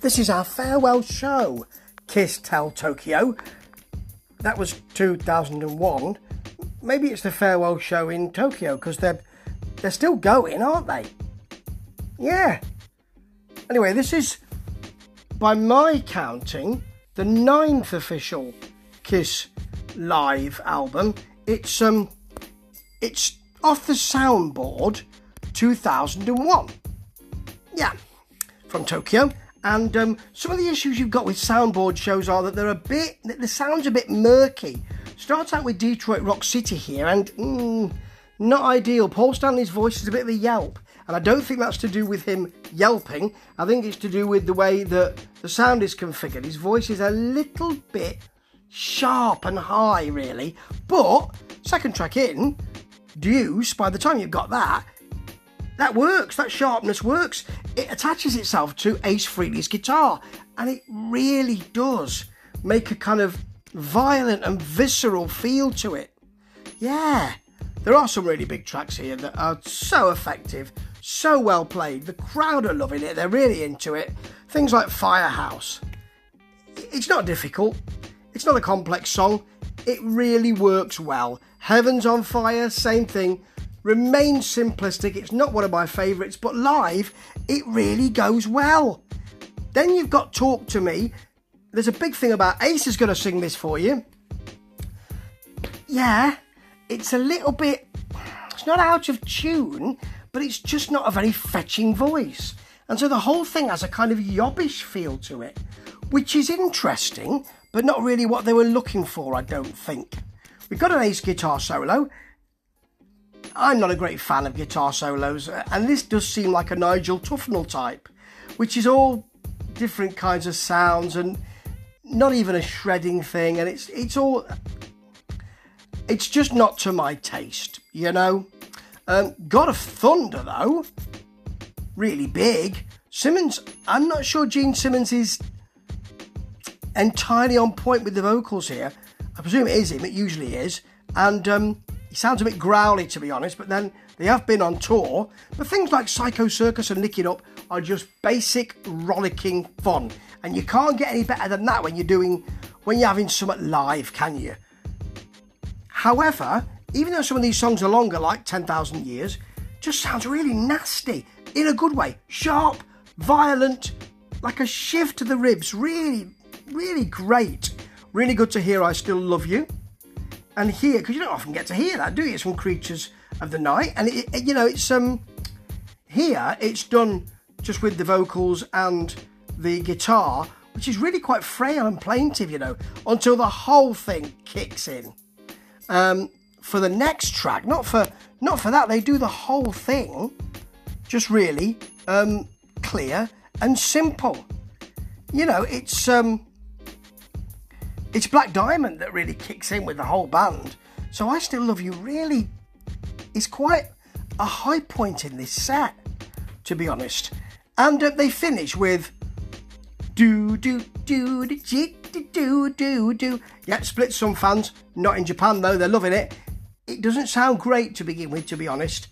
This is our farewell show, Kiss Tell Tokyo. That was 2001. Maybe it's the farewell show in Tokyo because they're they're still going, aren't they? Yeah. Anyway, this is by my counting the ninth official Kiss live album. It's um it's off the soundboard 2001. Yeah, from Tokyo. And um, some of the issues you've got with soundboard shows are that they're a bit, the sound's a bit murky. Starts out with Detroit Rock City here, and mm, not ideal. Paul Stanley's voice is a bit of a yelp, and I don't think that's to do with him yelping. I think it's to do with the way that the sound is configured. His voice is a little bit sharp and high, really. But second track in, Deuce, by the time you've got that, that works, that sharpness works. It attaches itself to Ace Frehley's guitar, and it really does make a kind of violent and visceral feel to it. Yeah, there are some really big tracks here that are so effective, so well played. The crowd are loving it, they're really into it. Things like Firehouse. It's not difficult, it's not a complex song, it really works well. Heaven's on Fire, same thing remains simplistic. It's not one of my favourites, but live, it really goes well. Then you've got Talk to Me. There's a big thing about Ace is going to sing this for you. Yeah, it's a little bit, it's not out of tune, but it's just not a very fetching voice. And so the whole thing has a kind of yobbish feel to it, which is interesting, but not really what they were looking for, I don't think. We've got an Ace guitar solo, I'm not a great fan of guitar solos, and this does seem like a Nigel Tufnel type, which is all different kinds of sounds and not even a shredding thing, and it's it's all it's just not to my taste, you know. Um, God of Thunder though, really big. Simmons, I'm not sure Gene Simmons is entirely on point with the vocals here. I presume it is him, it usually is. And um, he sounds a bit growly, to be honest, but then they have been on tour. But things like Psycho Circus and Lick It Up are just basic rollicking fun. And you can't get any better than that when you're doing, when you're having something live, can you? However, even though some of these songs are longer, like 10,000 Years, just sounds really nasty in a good way. Sharp, violent, like a shift to the ribs. Really, really great. Really good to hear I Still Love You and here because you don't often get to hear that, do you? It's from Creatures of the Night, and it, it, you know it's um here it's done just with the vocals and the guitar, which is really quite frail and plaintive, you know, until the whole thing kicks in. Um, for the next track, not for not for that, they do the whole thing, just really um, clear and simple. You know, it's um, it's Black Diamond that really kicks in with the whole band. So I Still Love You really is quite a high point in this set, to be honest. And uh, they finish with do do do do do do do. Yeah, split some fans. Not in Japan though. They're loving it. It doesn't sound great to begin with, to be honest.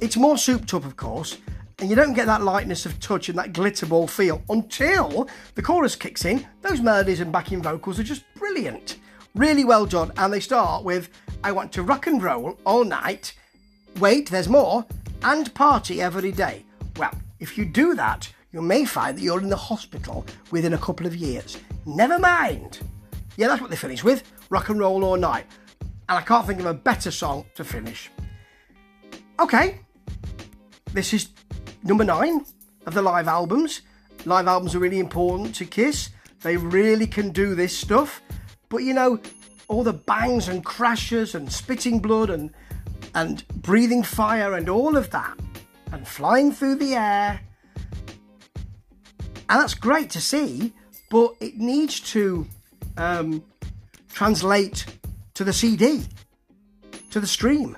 It's more souped up, of course, and you don't get that lightness of touch and that glitter ball feel until the chorus kicks in. Those melodies and backing vocals are just brilliant. Really well done. And they start with I want to rock and roll all night. Wait, there's more. And party every day. Well, if you do that, you may find that you're in the hospital within a couple of years. Never mind. Yeah, that's what they finish with rock and roll all night. And I can't think of a better song to finish. Okay, this is number nine of the live albums. Live albums are really important to Kiss. They really can do this stuff. But you know, all the bangs and crashes and spitting blood and and breathing fire and all of that and flying through the air. And that's great to see, but it needs to um, translate to the CD, to the stream.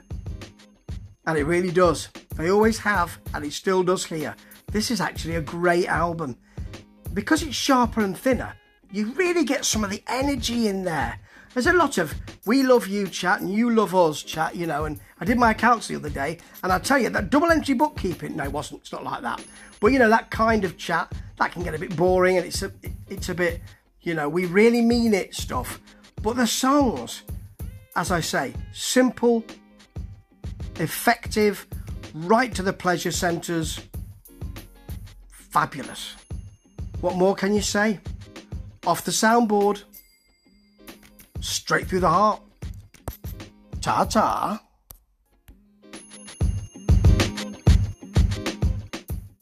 And it really does. They always have, and it still does here. This is actually a great album. Because it's sharper and thinner, you really get some of the energy in there. There's a lot of we love you chat and you love us chat, you know. And I did my accounts the other day, and I tell you that double entry bookkeeping. No, it wasn't. It's not like that. But you know that kind of chat that can get a bit boring, and it's a it's a bit, you know, we really mean it stuff. But the songs, as I say, simple, effective, right to the pleasure centres, fabulous. What more can you say? Off the soundboard, straight through the heart. Ta ta.